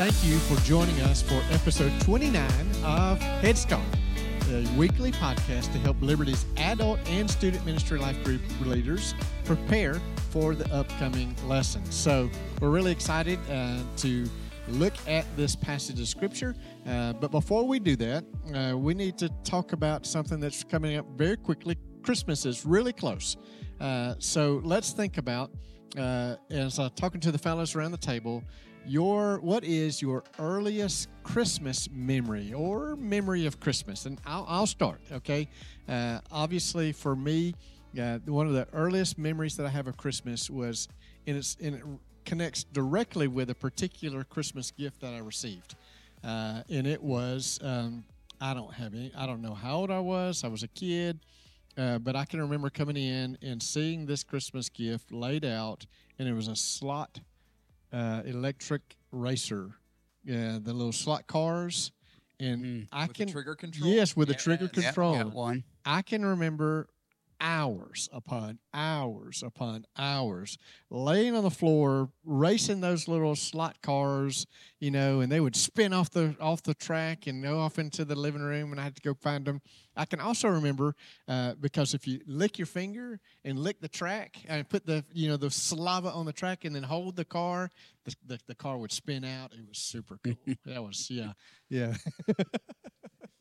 Thank you for joining us for episode 29 of Head Start, a weekly podcast to help Liberty's adult and student ministry life group leaders prepare for the upcoming lesson. So we're really excited uh, to look at this passage of scripture. Uh, but before we do that, uh, we need to talk about something that's coming up very quickly. Christmas is really close. Uh, so let's think about, uh, as I'm talking to the fellows around the table, your what is your earliest Christmas memory or memory of Christmas? And I'll, I'll start. Okay, uh, obviously for me, uh, one of the earliest memories that I have of Christmas was, and it's and it connects directly with a particular Christmas gift that I received, uh, and it was um, I don't have any. I don't know how old I was. I was a kid. Uh, but I can remember coming in and seeing this Christmas gift laid out, and it was a slot uh, electric racer, yeah, the little slot cars, and Mm. I With the can trigger control? yes, with Yeah, trigger yeah, control. got one. I can remember hours upon hours upon hours laying on the floor racing those little slot cars you know and they would spin off the off the track and go off into the living room and i had to go find them i can also remember uh, because if you lick your finger and lick the track and put the you know the saliva on the track and then hold the car the, the, the car would spin out. It was super cool. That was yeah yeah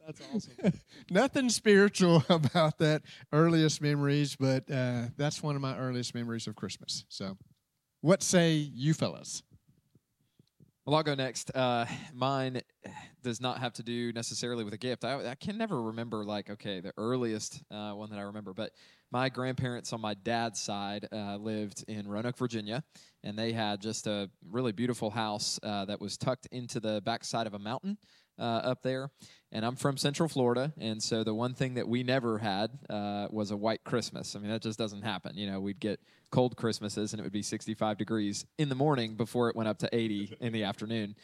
That's awesome. nothing spiritual about that earliest memories, but uh, that's one of my earliest memories of Christmas. So, what say you fellas? Well, I'll go next. Uh, mine does not have to do necessarily with a gift. I, I can never remember, like, okay, the earliest uh, one that I remember, but my grandparents on my dad's side uh, lived in Roanoke, Virginia, and they had just a really beautiful house uh, that was tucked into the backside of a mountain uh, up there. And I'm from Central Florida, and so the one thing that we never had uh, was a white Christmas. I mean, that just doesn't happen. You know, we'd get cold Christmases, and it would be 65 degrees in the morning before it went up to 80 in the afternoon.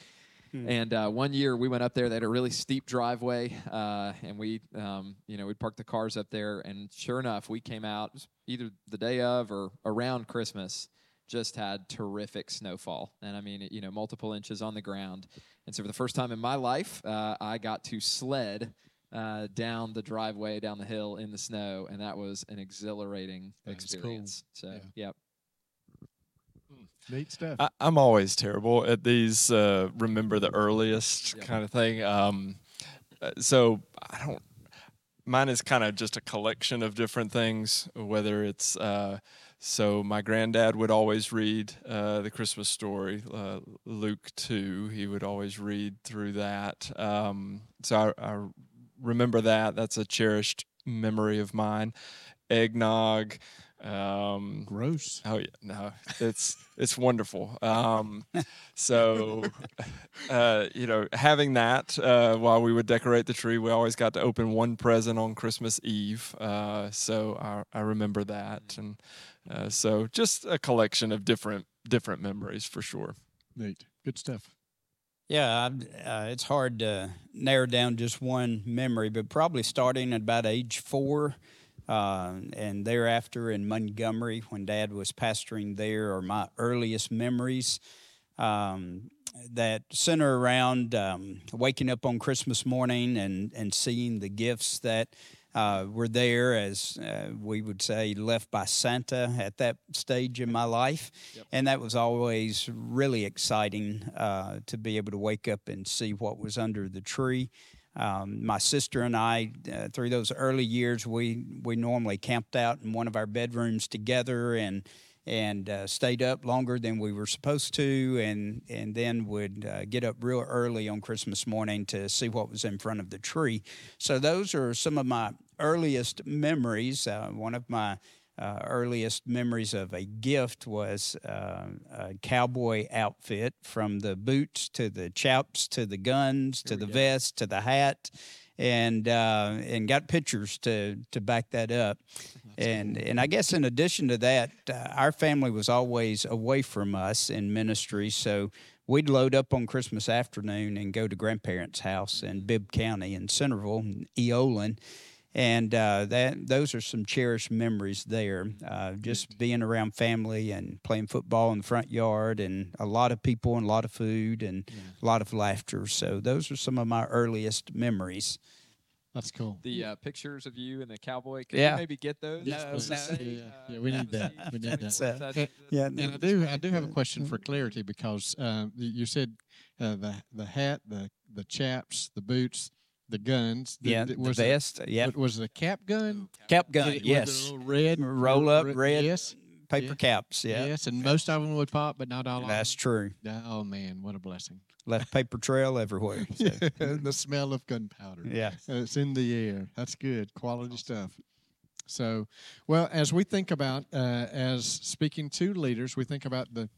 And uh, one year we went up there. They had a really steep driveway, uh, and we, um, you know, we'd park the cars up there. And sure enough, we came out either the day of or around Christmas. Just had terrific snowfall, and I mean, you know, multiple inches on the ground. And so, for the first time in my life, uh, I got to sled uh, down the driveway, down the hill in the snow, and that was an exhilarating That's cool. experience. So, Yeah. yep. Neat stuff. I, I'm always terrible at these uh, remember the earliest Yeah. kind of thing. Um, uh, so I don't. Mine is kind of just a collection of different things. Whether it's uh, so, my granddad would always read uh, the Christmas story, uh, Luke two. He would always read through that. Um, so I, I remember that. That's a cherished memory of mine. Eggnog. Um, Gross. Oh yeah, no, it's it's wonderful. Um, so, uh, you know, having that uh, while we would decorate the tree, we always got to open one present on Christmas Eve. Uh, so I, I remember that, and uh, so just a collection of different different memories for sure. Neat. Good stuff. Yeah, I'd- uh, it's hard to narrow down just one memory, but probably starting at about age four uh, and thereafter in Montgomery when Dad was pastoring there are my earliest memories um, that center around um, waking up on Christmas morning and, and seeing the gifts that uh, were there, as uh, we would say, left by Santa at that stage in my life. And that was always really exciting uh, to be able to wake up and see what was under the tree. Um, my sister and I, uh, through those early years, we we normally camped out in one of our bedrooms together and and uh, stayed up longer than we were supposed to, and and then would uh, get up real early on Christmas morning to see what was in front of the tree. So those are some of my earliest memories. Uh, one of my uh, earliest memories of a gift was uh, a cowboy outfit from the boots to the chaps to the guns to the vest to the hat and uh, and got pictures to to back that up. And and I guess in addition to that uh, our family was always away from us in ministry so we'd load up on Christmas afternoon and go to grandparents house in Bibb County in Centreville and Eoline and uh, that those are some cherished memories there. Uh, just being around family and playing football in the front yard, and a lot of people and a lot of food and yeah. a lot of laughter. So those are some of my earliest memories. That's cool. The uh, pictures of you and the cowboy. Can yeah. maybe get those? No, no, yeah, yeah, we need that. We need that. And, yeah, and I do. I do have a question for clarity because uh, you said uh, the the hat, the the chaps, the boots, the guns. The, yeah, the, was the vest. It, yeah, was it a cap gun? Cap gun. yes. red roll up red, red. Yes. Paper yeah. caps. Yeah. Yes, and most of them would pop, but not all. That's true. Oh man, what a blessing! Left paper trail everywhere. So. the smell of gunpowder. Yeah, uh, it's in the air. That's good quality stuff. So, well, as we think about uh, as speaking to leaders, we think about the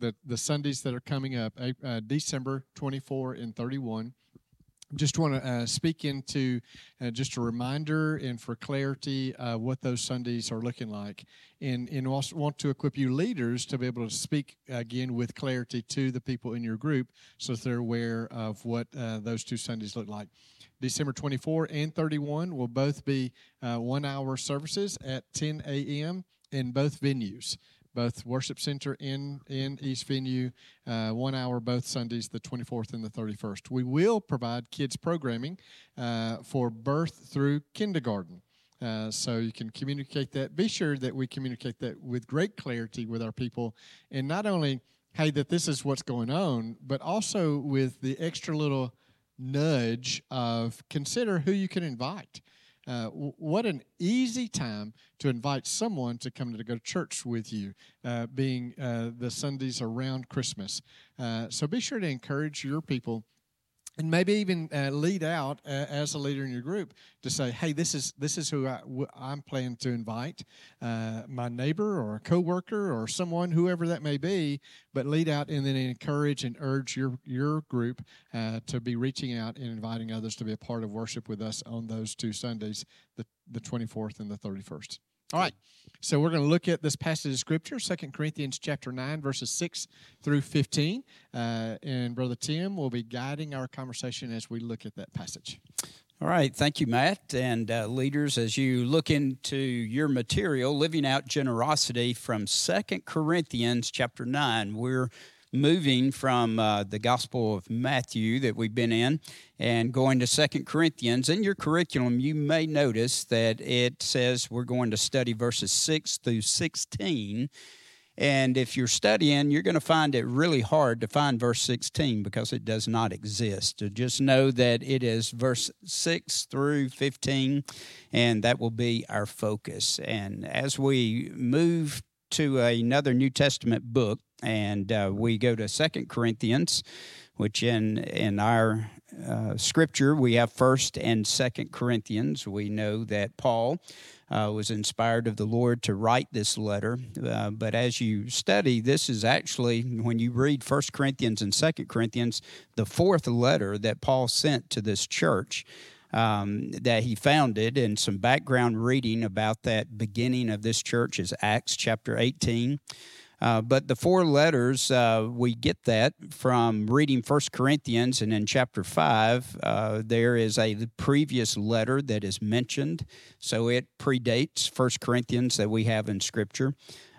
the, the Sundays that are coming up, uh, December 24 and 31 just want to uh, speak into uh, just a reminder and for clarity uh, what those Sundays are looking like, and and also want to equip you leaders to be able to speak again with clarity to the people in your group, so that they're aware of what uh, those two Sundays look like. December 24 and 31 will both be uh, one-hour services at 10 a.m. in both venues both worship center in in East Venue, uh, one hour both Sundays, the 24th and the 31st. We will provide kids programming uh, for birth through kindergarten. Uh, so you can communicate that. Be sure that we communicate that with great clarity with our people, and not only hey that this is what's going on, but also with the extra little nudge of consider who you can invite. Uh, what an easy time to invite someone to come to go to church with you, uh, being uh, the Sundays around Christmas. Uh, so be sure to encourage your people and maybe even uh, lead out uh, as a leader in your group to say, "Hey, this is this is who I'm planning to invite, uh, my neighbor or a coworker or someone, whoever that may be." But lead out and then encourage and urge your your group uh, to be reaching out and inviting others to be a part of worship with us on those two Sundays, the the 24th and the 31st. All right. So we're going to look at this passage of scripture, Second Corinthians chapter 9, verses 6 through 15. Uh, and Brother Tim will be guiding our conversation as we look at that passage. All right. Thank you, Matt. And uh, leaders, as you look into your material, Living Out Generosity from Second Corinthians chapter 9, we're moving from uh, the Gospel of Matthew that we've been in and going to Second Corinthians. In your curriculum, you may notice that it says we're going to study verses 6 through 16. And if you're studying, you're going to find it really hard to find verse 16 because it does not exist. Just know that it is verse 6 through 15, and that will be our focus. And as we move to another New Testament book, and uh, we go to Second Corinthians, which in in our uh, scripture we have First and Second Corinthians. We know that Paul uh, was inspired of the Lord to write this letter, uh, but as you study, this is actually when you read First Corinthians and Second Corinthians, the fourth letter that Paul sent to this church. Um, that he founded, and some background reading about that beginning of this church is Acts chapter 18. Uh, but the four letters, uh, we get that from reading First Corinthians, and in chapter 5, uh, there is a previous letter that is mentioned. So it predates First Corinthians that we have in Scripture.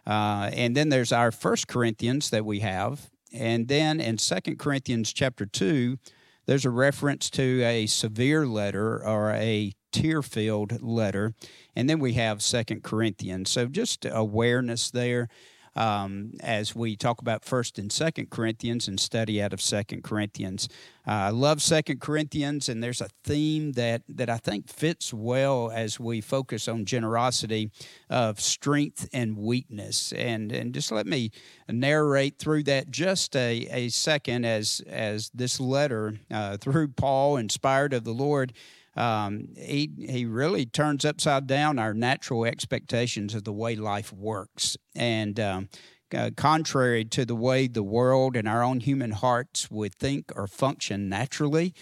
Uh, and then there's our First Corinthians that we have. And then in Second Corinthians chapter 2, there's a reference to a severe letter or a tear filled letter. And then we have Second Corinthians. So just awareness there um, as we talk about First and Second Corinthians and study out of Second Corinthians. I love Second Corinthians, and there's a theme that that I think fits well as we focus on generosity of strength and weakness. And and just let me narrate through that just a, a second as as this letter uh, through Paul, inspired of the Lord um, he he really turns upside down our natural expectations of the way life works, and um, uh, contrary to the way the world and our own human hearts would think or function naturally,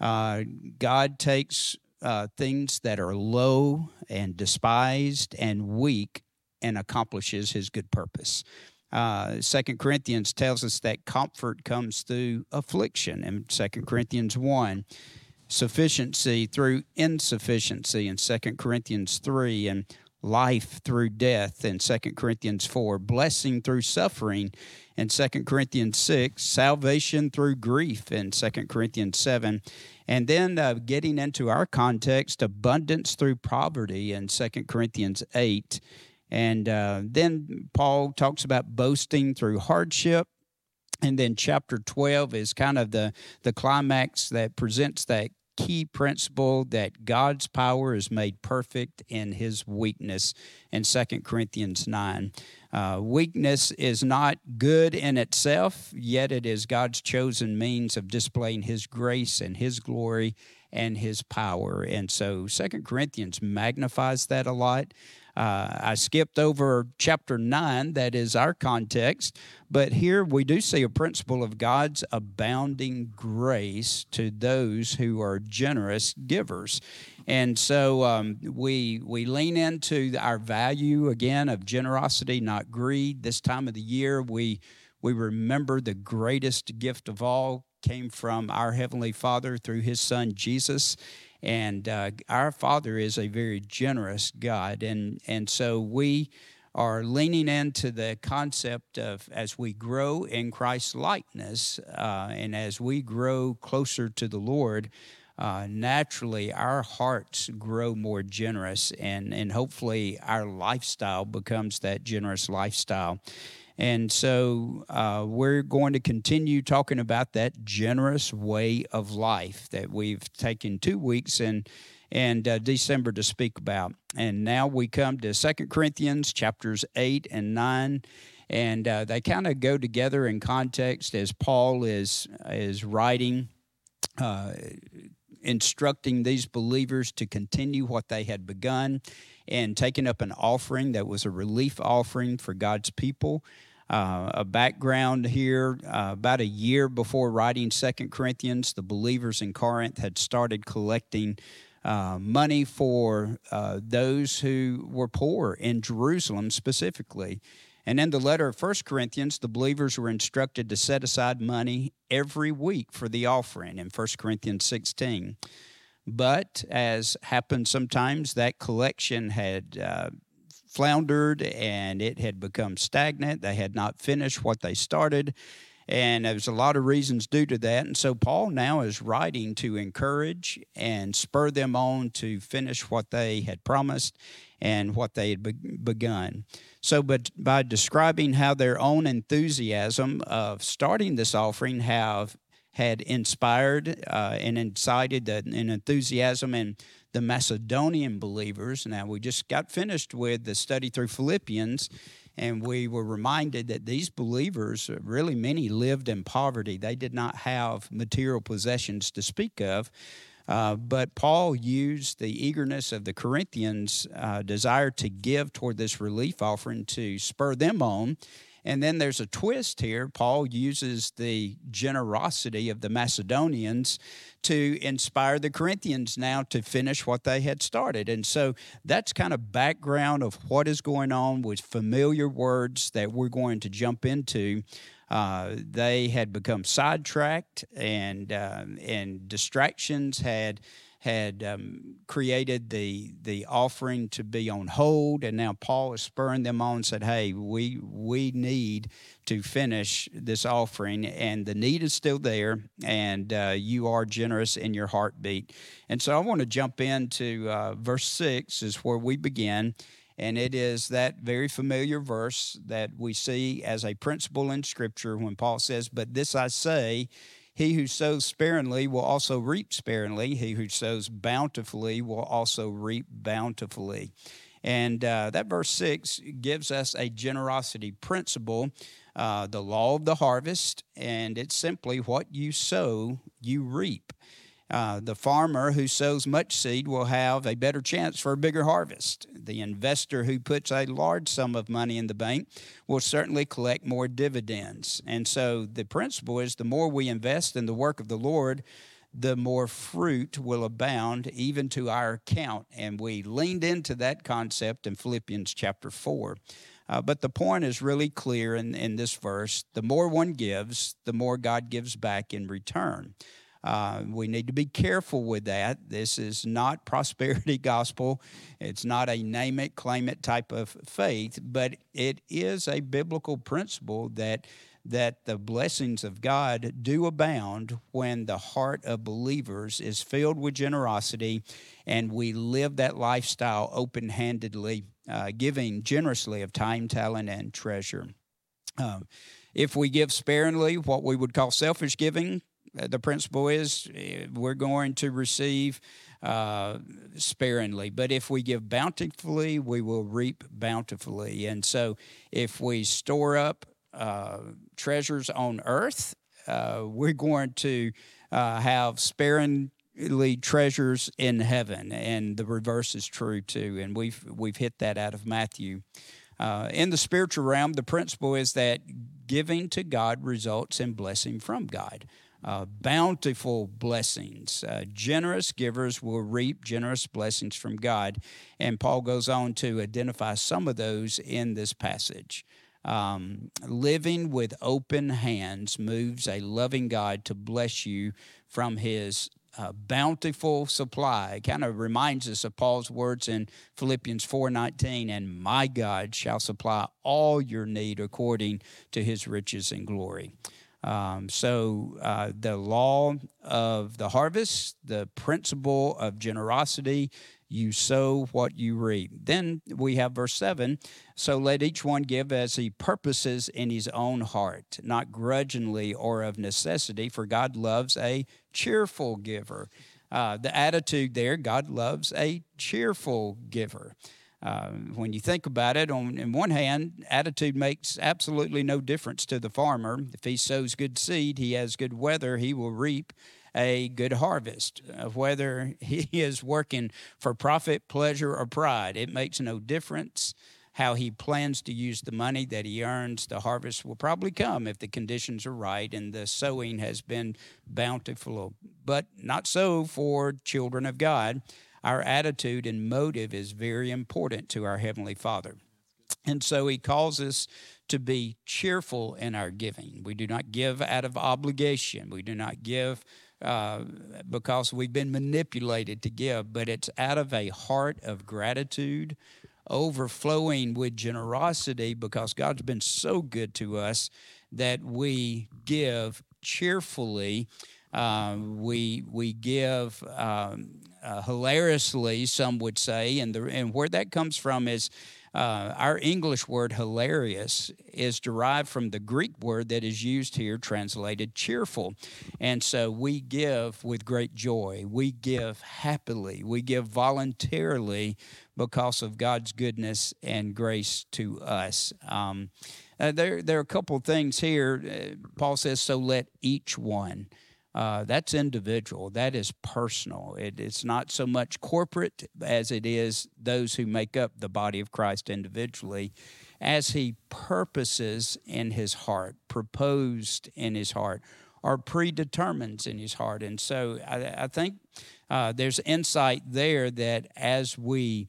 uh, God takes uh, things that are low and despised and weak and accomplishes His good purpose. Uh, Second Corinthians tells us that comfort comes through affliction in Second Corinthians one sufficiency through insufficiency in 2 Corinthians 3, and life through death in 2 Corinthians 4, blessing through suffering in 2 Corinthians 6, salvation through grief in 2 Corinthians 7, and then uh, getting into our context, abundance through poverty in 2 Corinthians 8. And uh, then Paul talks about boasting through hardship. And then chapter 12 is kind of the, the climax that presents that key principle that God's power is made perfect in his weakness in 2 Corinthians 9. Uh, weakness is not good in itself, yet it is God's chosen means of displaying his grace and his glory and his power. And so Second Corinthians magnifies that a lot. Uh, I skipped over chapter 9, that is our context, but here we do see a principle of God's abounding grace to those who are generous givers. And so um, we, we lean into our value again of generosity, not greed. This time of the year, we, we remember the greatest gift of all came from our Heavenly Father through His Son Jesus. And uh, our Father is a very generous God. And, and so we are leaning into the concept of as we grow in Christ's likeness uh, and as we grow closer to the Lord, uh, naturally our hearts grow more generous and, and hopefully our lifestyle becomes that generous lifestyle. And so uh, we're going to continue talking about that generous way of life that we've taken two weeks in and uh, December to speak about. And now we come to Second Corinthians chapters 8 and 9 and uh, they kind of go together in context as Paul is is writing uh, instructing these believers to continue what they had begun and taking up an offering that was a relief offering for God's people. Uh, a background here. Uh, about a year before writing second corinthians the believers in corinth had started collecting uh, money for uh, those who were poor in jerusalem specifically. And in the letter of First corinthians the believers were instructed to set aside money every week for the offering in 1 corinthians 16 but as happens sometimes that collection had uh, floundered and it had become stagnant. They had not finished what they started. And there's a lot of reasons due to that. And so Paul now is writing to encourage and spur them on to finish what they had promised and what they had be- begun. So, but by describing how their own enthusiasm of starting this offering have had inspired uh, and incited an enthusiasm and the Macedonian believers. Now, we just got finished with the study through Philippians, and we were reminded that these believers, really many, lived in poverty. They did not have material possessions to speak of. Uh, but Paul used the eagerness of the Corinthians' uh, desire to give toward this relief offering to spur them on and then there's a twist here. Paul uses the generosity of the Macedonians to inspire the Corinthians now to finish what they had started. And so that's kind of background of what is going on with familiar words that we're going to jump into. Uh, they had become sidetracked and uh, and distractions had had um, created the the offering to be on hold, and now Paul is spurring them on and said, "Hey, we we need to finish this offering, and the need is still there, and uh, you are generous in your heartbeat." And so I want to jump into uh, verse six, is where we begin. And it is that very familiar verse that we see as a principle in Scripture when Paul says, But this I say, he who sows sparingly will also reap sparingly. He who sows bountifully will also reap bountifully. And uh, that verse 6 gives us a generosity principle, uh, the law of the harvest, and it's simply what you sow, you reap. Uh, the farmer who sows much seed will have a better chance for a bigger harvest. The investor who puts a large sum of money in the bank will certainly collect more dividends. And so the principle is the more we invest in the work of the Lord, the more fruit will abound even to our account. And we leaned into that concept in Philippians chapter 4. Uh, but the point is really clear in, in this verse. The more one gives, the more God gives back in return. Uh, we need to be careful with that. This is not prosperity gospel. It's not a name it, claim it type of faith, but it is a biblical principle that that the blessings of God do abound when the heart of believers is filled with generosity and we live that lifestyle open handedly, uh, giving generously of time, talent, and treasure. Um, if we give sparingly, what we would call selfish giving, the principle is uh, we're going to receive uh, sparingly. But if we give bountifully, we will reap bountifully. And so if we store up uh, treasures on earth, uh, we're going to uh, have sparingly treasures in heaven. And the reverse is true too. And we've, we've hit that out of Matthew. in the spiritual realm, the principle is that giving to God results in blessing from God uh, bountiful blessings. Uh, generous givers will reap generous blessings from God. And Paul goes on to identify some of those in this passage. Um, living with open hands moves a loving God to bless you from his uh, bountiful supply. It kind of reminds us of Paul's words in Philippians 4:19, and my God shall supply all your need according to his riches and glory. Um, so, uh, the law of the harvest, the principle of generosity, you sow what you reap. Then we have verse 7 So let each one give as he purposes in his own heart, not grudgingly or of necessity, for God loves a cheerful giver. Uh, the attitude there, God loves a cheerful giver. Uh, when you think about it, on in one hand, attitude makes absolutely no difference to the farmer. If he sows good seed, he has good weather, he will reap a good harvest. Uh, whether he is working for profit, pleasure, or pride, it makes no difference how he plans to use the money that he earns. The harvest will probably come if the conditions are right and the sowing has been bountiful. But not so for children of God. Our attitude and motive is very important to our Heavenly Father. And so He calls us to be cheerful in our giving. We do not give out of obligation, we do not give uh, because we've been manipulated to give, but it's out of a heart of gratitude, overflowing with generosity because God's been so good to us that we give cheerfully. Uh, we we give um, uh, hilariously, some would say, and the and where that comes from is uh, our English word hilarious is derived from the Greek word that is used here, translated cheerful. And so we give with great joy. We give happily. We give voluntarily because of God's goodness and grace to us. Um, uh, there, there are a couple of things here. Uh, Paul says, So let each one uh, that's individual. That is personal. It, it's not so much corporate as it is those who make up the body of Christ individually, as He purposes in His heart, proposed in His heart, or predetermines in His heart. And so I, I think uh, there's insight there that as we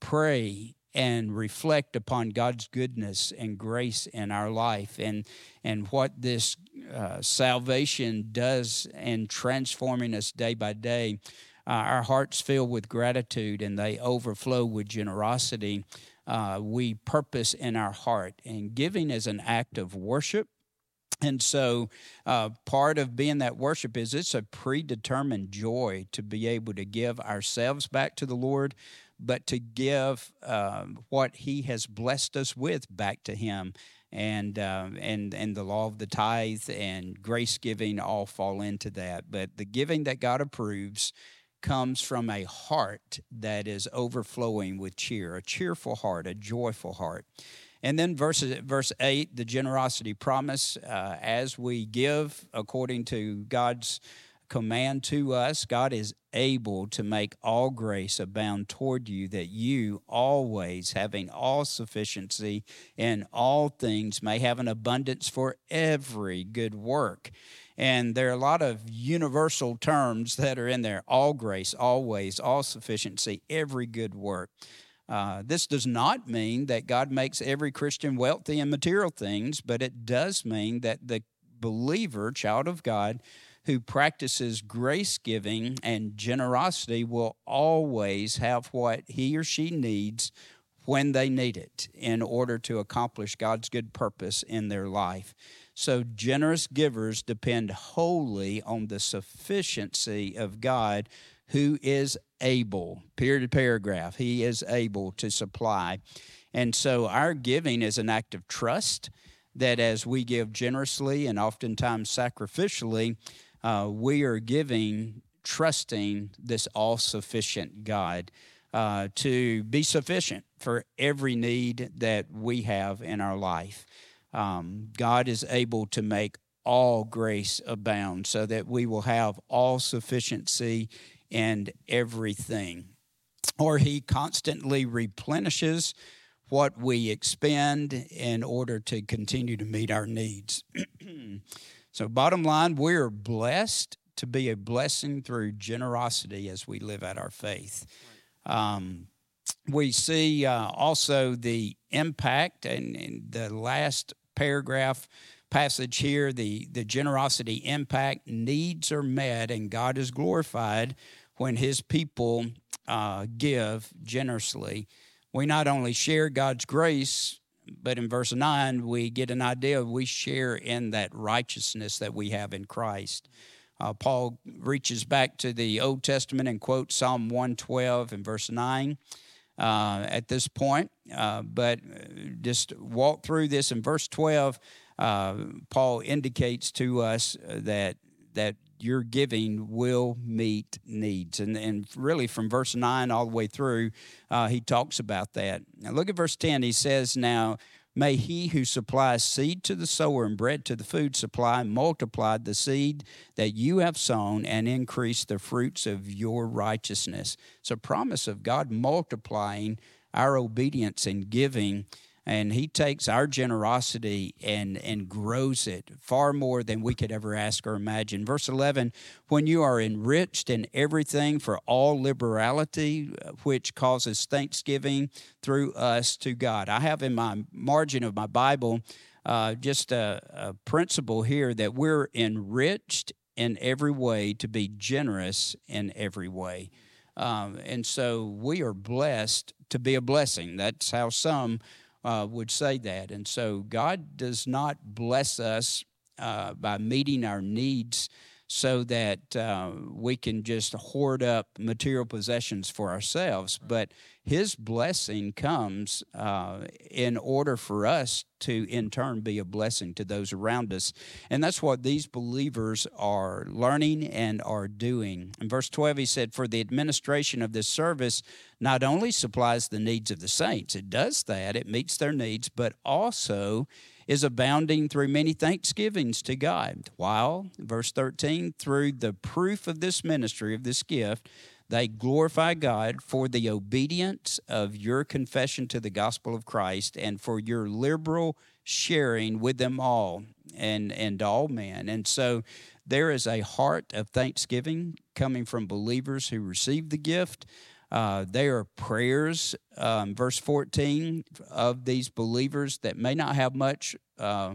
pray and reflect upon God's goodness and grace in our life and and what this uh, salvation does in transforming us day by day. Uh, our hearts fill with gratitude and they overflow with generosity. Uh, we purpose in our heart, and giving is an act of worship. And so, uh, part of being that worship is it's a predetermined joy to be able to give ourselves back to the Lord, but to give um, what He has blessed us with back to Him. And, uh, and, and the law of the tithe and grace giving all fall into that. But the giving that God approves comes from a heart that is overflowing with cheer, a cheerful heart, a joyful heart. And then verse, verse 8, the generosity promise, uh, as we give according to God's command to us, God is able to make all grace abound toward you, that you always, having all sufficiency in all things, may have an abundance for every good work. And there are a lot of universal terms that are in there all grace, always, all sufficiency, every good work. Uh, this does not mean that God makes every Christian wealthy in material things, but it does mean that the believer, child of God, who practices grace giving and generosity will always have what he or she needs when they need it in order to accomplish God's good purpose in their life. So, generous givers depend wholly on the sufficiency of God, who is able, period paragraph, He is able to supply. And so, our giving is an act of trust that as we give generously and oftentimes sacrificially, uh, we are giving, trusting this all sufficient God uh, to be sufficient for every need that we have in our life. Um, God is able to make all grace abound so that we will have all sufficiency in everything. Or He constantly replenishes what we expend in order to continue to meet our needs. so, bottom line, we're blessed to be a blessing through generosity as we live out our faith. Um, we see uh, also the impact, and, in the last paragraph passage here the, the generosity impact needs are met, and God is glorified when His people uh, give generously. We not only share God's grace, but in verse 9, we get an idea we share in that righteousness that we have in Christ. Uh, Paul reaches back to the Old Testament and quotes Psalm 112 and verse 9 uh, at this point. Uh, but just walk through this in verse 12. Uh, Paul indicates to us that that your giving will meet needs. And, and really, from verse 9 all the way through, uh, he talks about that. Now, look at verse 10. He says, Now, May he who supplies seed to the sower and bread to the food supply multiply the seed that you have sown and increase the fruits of your righteousness. It's a promise of God multiplying our obedience and giving and he takes our generosity and and grows it far more than we could ever ask or imagine. Verse 11 when you are enriched in everything for all liberality which causes thanksgiving through us to god. I have in my margin of my bible uh, just a, a principle here that we're enriched in every way to be generous in every way. Um, and so we are blessed to be a blessing. That's how some uh, would say that. And so God does not bless us uh, by meeting our needs so that uh, we can just hoard up material possessions for ourselves. But His blessing comes uh, in order for us to, in turn, be a blessing to those around us. And that's what these believers are learning and are doing. In verse 12, he said, For the administration of this service not only supplies the needs of the saints, it does that, it meets their needs, but also is abounding through many thanksgivings to God. While, verse 13, through the proof of this ministry, of this gift, they glorify God for the obedience of your confession to the gospel of Christ and for your liberal sharing with them all and, and all men. And so there is a heart of thanksgiving coming from believers who receive the gift. Uh, they are prayers, um, verse 14, of these believers that may not have much uh,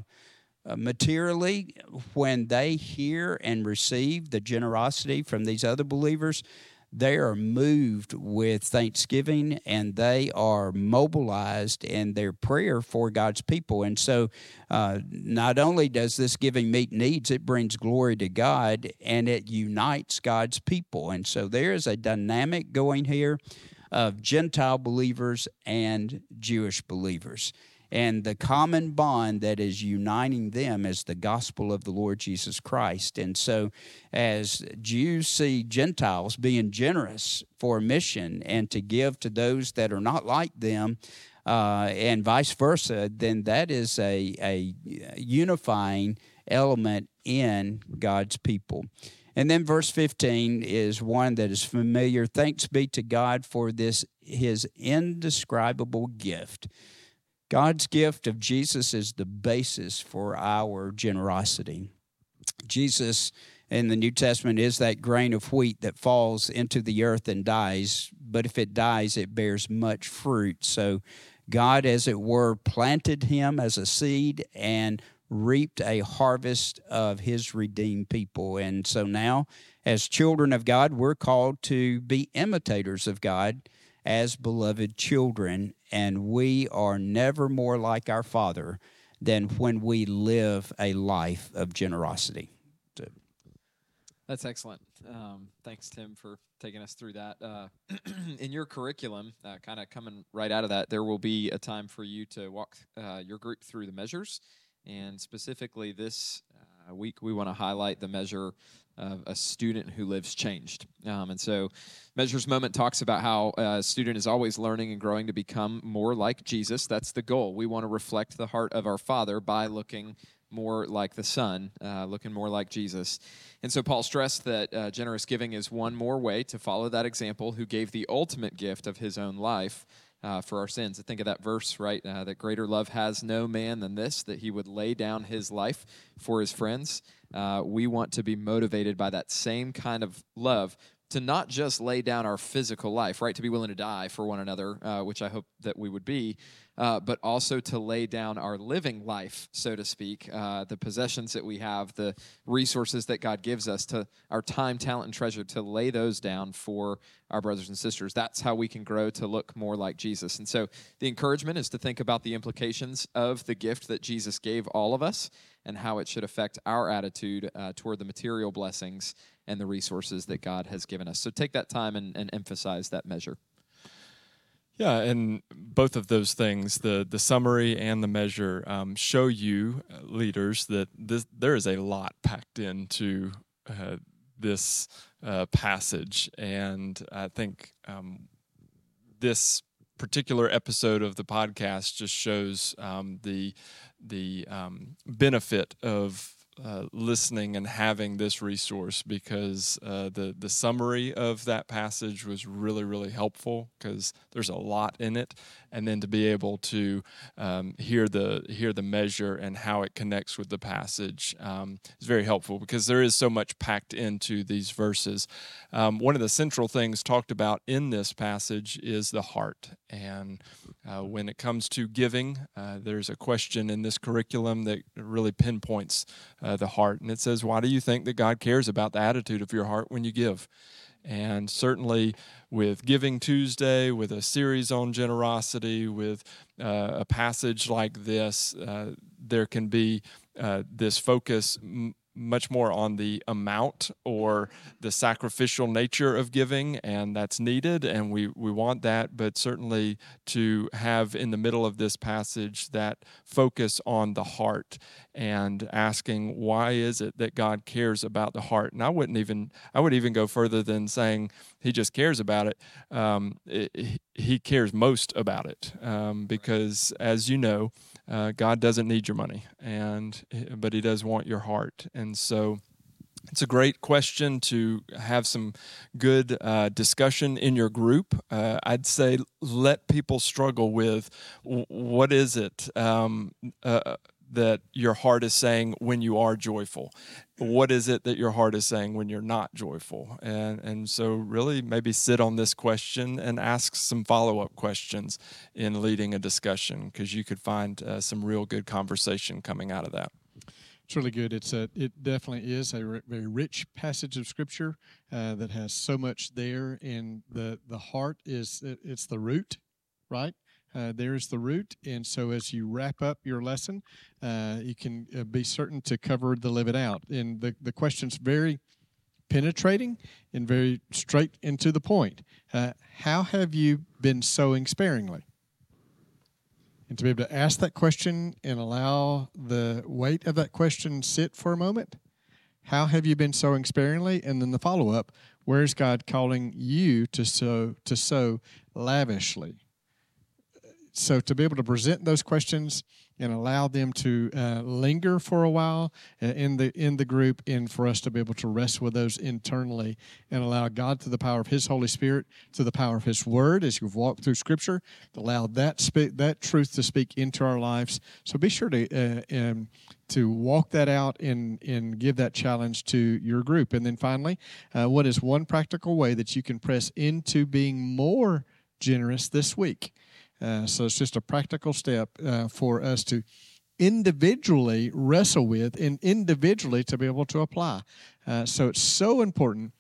uh, materially. When they hear and receive the generosity from these other believers, they are moved with thanksgiving and they are mobilized in their prayer for God's people. And so, uh, not only does this giving meet needs, it brings glory to God and it unites God's people. And so, there is a dynamic going here of Gentile believers and Jewish believers. And the common bond that is uniting them is the gospel of the Lord Jesus Christ. And so, as Jews see Gentiles being generous for mission and to give to those that are not like them, uh, and vice versa, then that is a, a unifying element in God's people. And then verse 15 is one that is familiar. Thanks be to God for this, his indescribable gift. God's gift of Jesus is the basis for our generosity. Jesus in the New Testament is that grain of wheat that falls into the earth and dies, but if it dies, it bears much fruit. So God, as it were, planted him as a seed and reaped a harvest of his redeemed people. And so now, as children of God, we're called to be imitators of God as beloved children. And we are never more like our Father than when we live a life of generosity. So, That's excellent. Um, thanks, Tim, for taking us through that. Uh, in your curriculum, uh, kind of coming right out of that, there will be a time for you to walk uh, your group through the measures. And specifically, this week, we want to highlight the measure of a student who lives changed. Um, and so, Measures Moment talks about how a student is always learning and growing to become more like Jesus. That's the goal. We want to reflect the heart of our Father by looking more like the Son, uh, looking more like Jesus. And so Paul stressed that uh, generous giving is one more way to follow that example who gave the ultimate gift of his own life. Uh, for our sins. I think of that verse, right? Uh, that greater love has no man than this, that he would lay down his life for his friends. Uh, we want to be motivated by that same kind of love to not just lay down our physical life, right? To be willing to die for one another, uh, which I hope that we would be, uh, but also to lay down our living life, so to speak, uh, the possessions that we have, the resources that God gives us, to our time, talent, and treasure, to lay those down for our brothers and sisters. That's how we can grow to look more like Jesus. And so the encouragement is to think about the implications of the gift that Jesus gave all of us and how it should affect our attitude uh, toward the material blessings and the resources that God has given us. So take that time and, and emphasize that measure. Yeah, and both of those things, the the summary and the measure, um, show you uh, leaders that this, there is a lot packed into uh, this uh, passage, and I think um, this particular episode of the podcast just shows um, the the um, benefit of uh, listening and having this resource because uh, the the summary of that passage was really really helpful because there's a lot in it, and then to be able to um, hear the hear the measure and how it connects with the passage um, is very helpful because there is so much packed into these verses. Um, one of the central things talked about in this passage is the heart, and uh, when it comes to giving, uh, there's a question in this curriculum that really pinpoints uh, the heart. And it says, Why do you think that God cares about the attitude of your heart when you give? And certainly with Giving Tuesday, with a series on generosity, with uh, a passage like this, uh, there can be uh, this focus much more on the amount or the sacrificial nature of giving, and that's needed, and we, we want that, but certainly to have in the middle of this passage that focus on the heart and asking why is it that God cares about the heart. And I wouldn't even I would even go further than saying he just cares about it. Um, it he cares most about it um, because, as you know, uh, God doesn't need your money, and but He does want your heart, and so it's a great question to have some good uh, discussion in your group. Uh, I'd say let people struggle with what is it um, uh, that your heart is saying when you are joyful what is it that your heart is saying when you're not joyful and and so really maybe sit on this question and ask some follow-up questions in leading a discussion because you could find uh, some real good conversation coming out of that it's really good. It's a, it definitely is a very rich passage of scripture uh, that has so much there, and the the heart is it, it's the root, right? Uh, there's the root. And so as you wrap up your lesson, uh, you can uh, be certain to cover the live it out. And the, the question's very penetrating and very straight into the point. Uh, how have you been sowing sparingly? And to be able to ask that question and allow the weight of that question sit for a moment. How have you been sowing sparingly? And then the follow up, where's God calling you to sow to sow lavishly? So to be able to present those questions and allow them to uh, linger for a while uh, in the in the group and for us to be able to rest with those internally and allow God through the power of his Holy Spirit through the power of his word as you've walked through scripture to allow that speak that truth to speak into our lives. So be sure to uh, um, to walk that out and and give that challenge to your group. And then finally uh, what is one practical way that you can press into being more generous this week uh, so it's just a practical step uh, for us to individually wrestle with and individually to be able to apply. Uh, so it's so important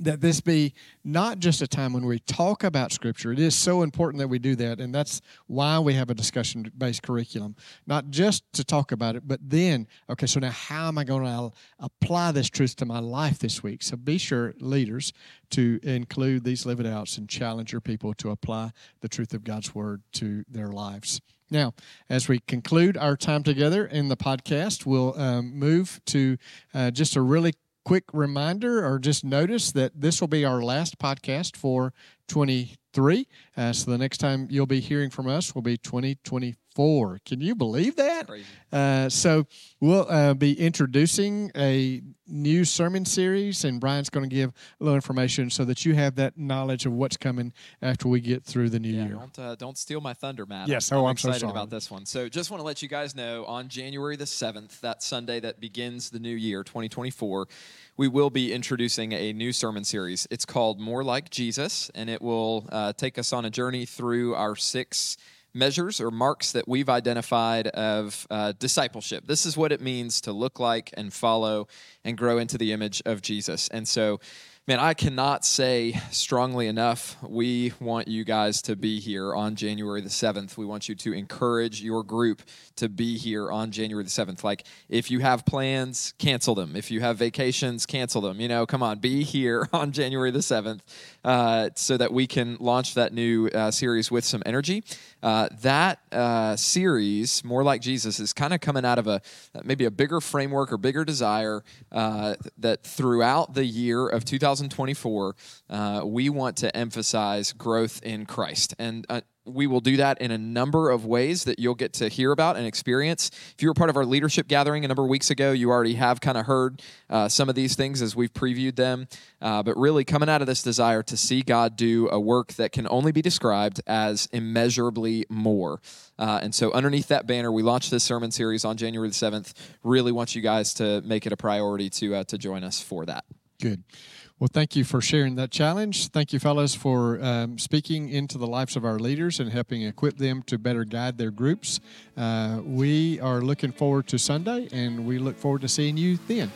that this be not just a time when we talk about scripture. It is so important that we do that and that's why we have a discussion based curriculum. Not just to talk about it but then okay so now how am i going to apply this truth to my life this week? So be sure leaders to include these live it outs and challenge your people to apply the truth of god's word to their lives. Now, as we conclude our time together in the podcast, we'll um, move to uh, just a really quick reminder or just notice that this will be our last podcast for 23. Uh, so the next time you'll be hearing from us will be 2024. Can you believe that? Uh, so we'll uh, be introducing a new sermon series, and Brian's going to give a little information so that you have that knowledge of what's coming after we get through the new yeah, year. Don't uh, don't steal my thunder, Matt. Yes, I'm, oh, I'm, I'm so excited sorry. about this one. So just want to let you guys know on January the seventh, that Sunday that begins the new year, 2024, we will be introducing a new sermon series. It's called More Like Jesus, and it will uh, take us on a journey through our six measures or marks that we've identified of uh, discipleship. This is what it means to look like and follow and grow into the image of Jesus. And so, man, I cannot say strongly enough. We want you guys to be here on January the 7th. We want you to encourage your group to be here on January the 7th. Like, if you have plans, cancel them. If you have vacations, cancel them. You know, come on, be here on January the 7th uh, so that we can launch that new uh, series with some energy. Uh, that uh, series, More Like Jesus, is kind of coming out of a maybe a bigger framework or bigger desire uh, that throughout the year of 2024, uh, we want to emphasize growth in Christ. And uh, we will do that in a number of ways that you'll get to hear about and experience. If you were part of our leadership gathering a number of weeks ago, you already have kind of heard uh, some of these things as we've previewed them. Uh, but really, coming out of this desire to see God do a work that can only be described as immeasurably more. Uh, and so, underneath that banner, we launched this sermon series on January the 7th. Really want you guys to make it a priority to, uh, to join us for that. Good. Well, thank you for sharing that challenge. Thank you, fellas, for um, speaking into the lives of our leaders and helping equip them to better guide their groups. Uh, we are looking forward to Sunday, and we look forward to seeing you then.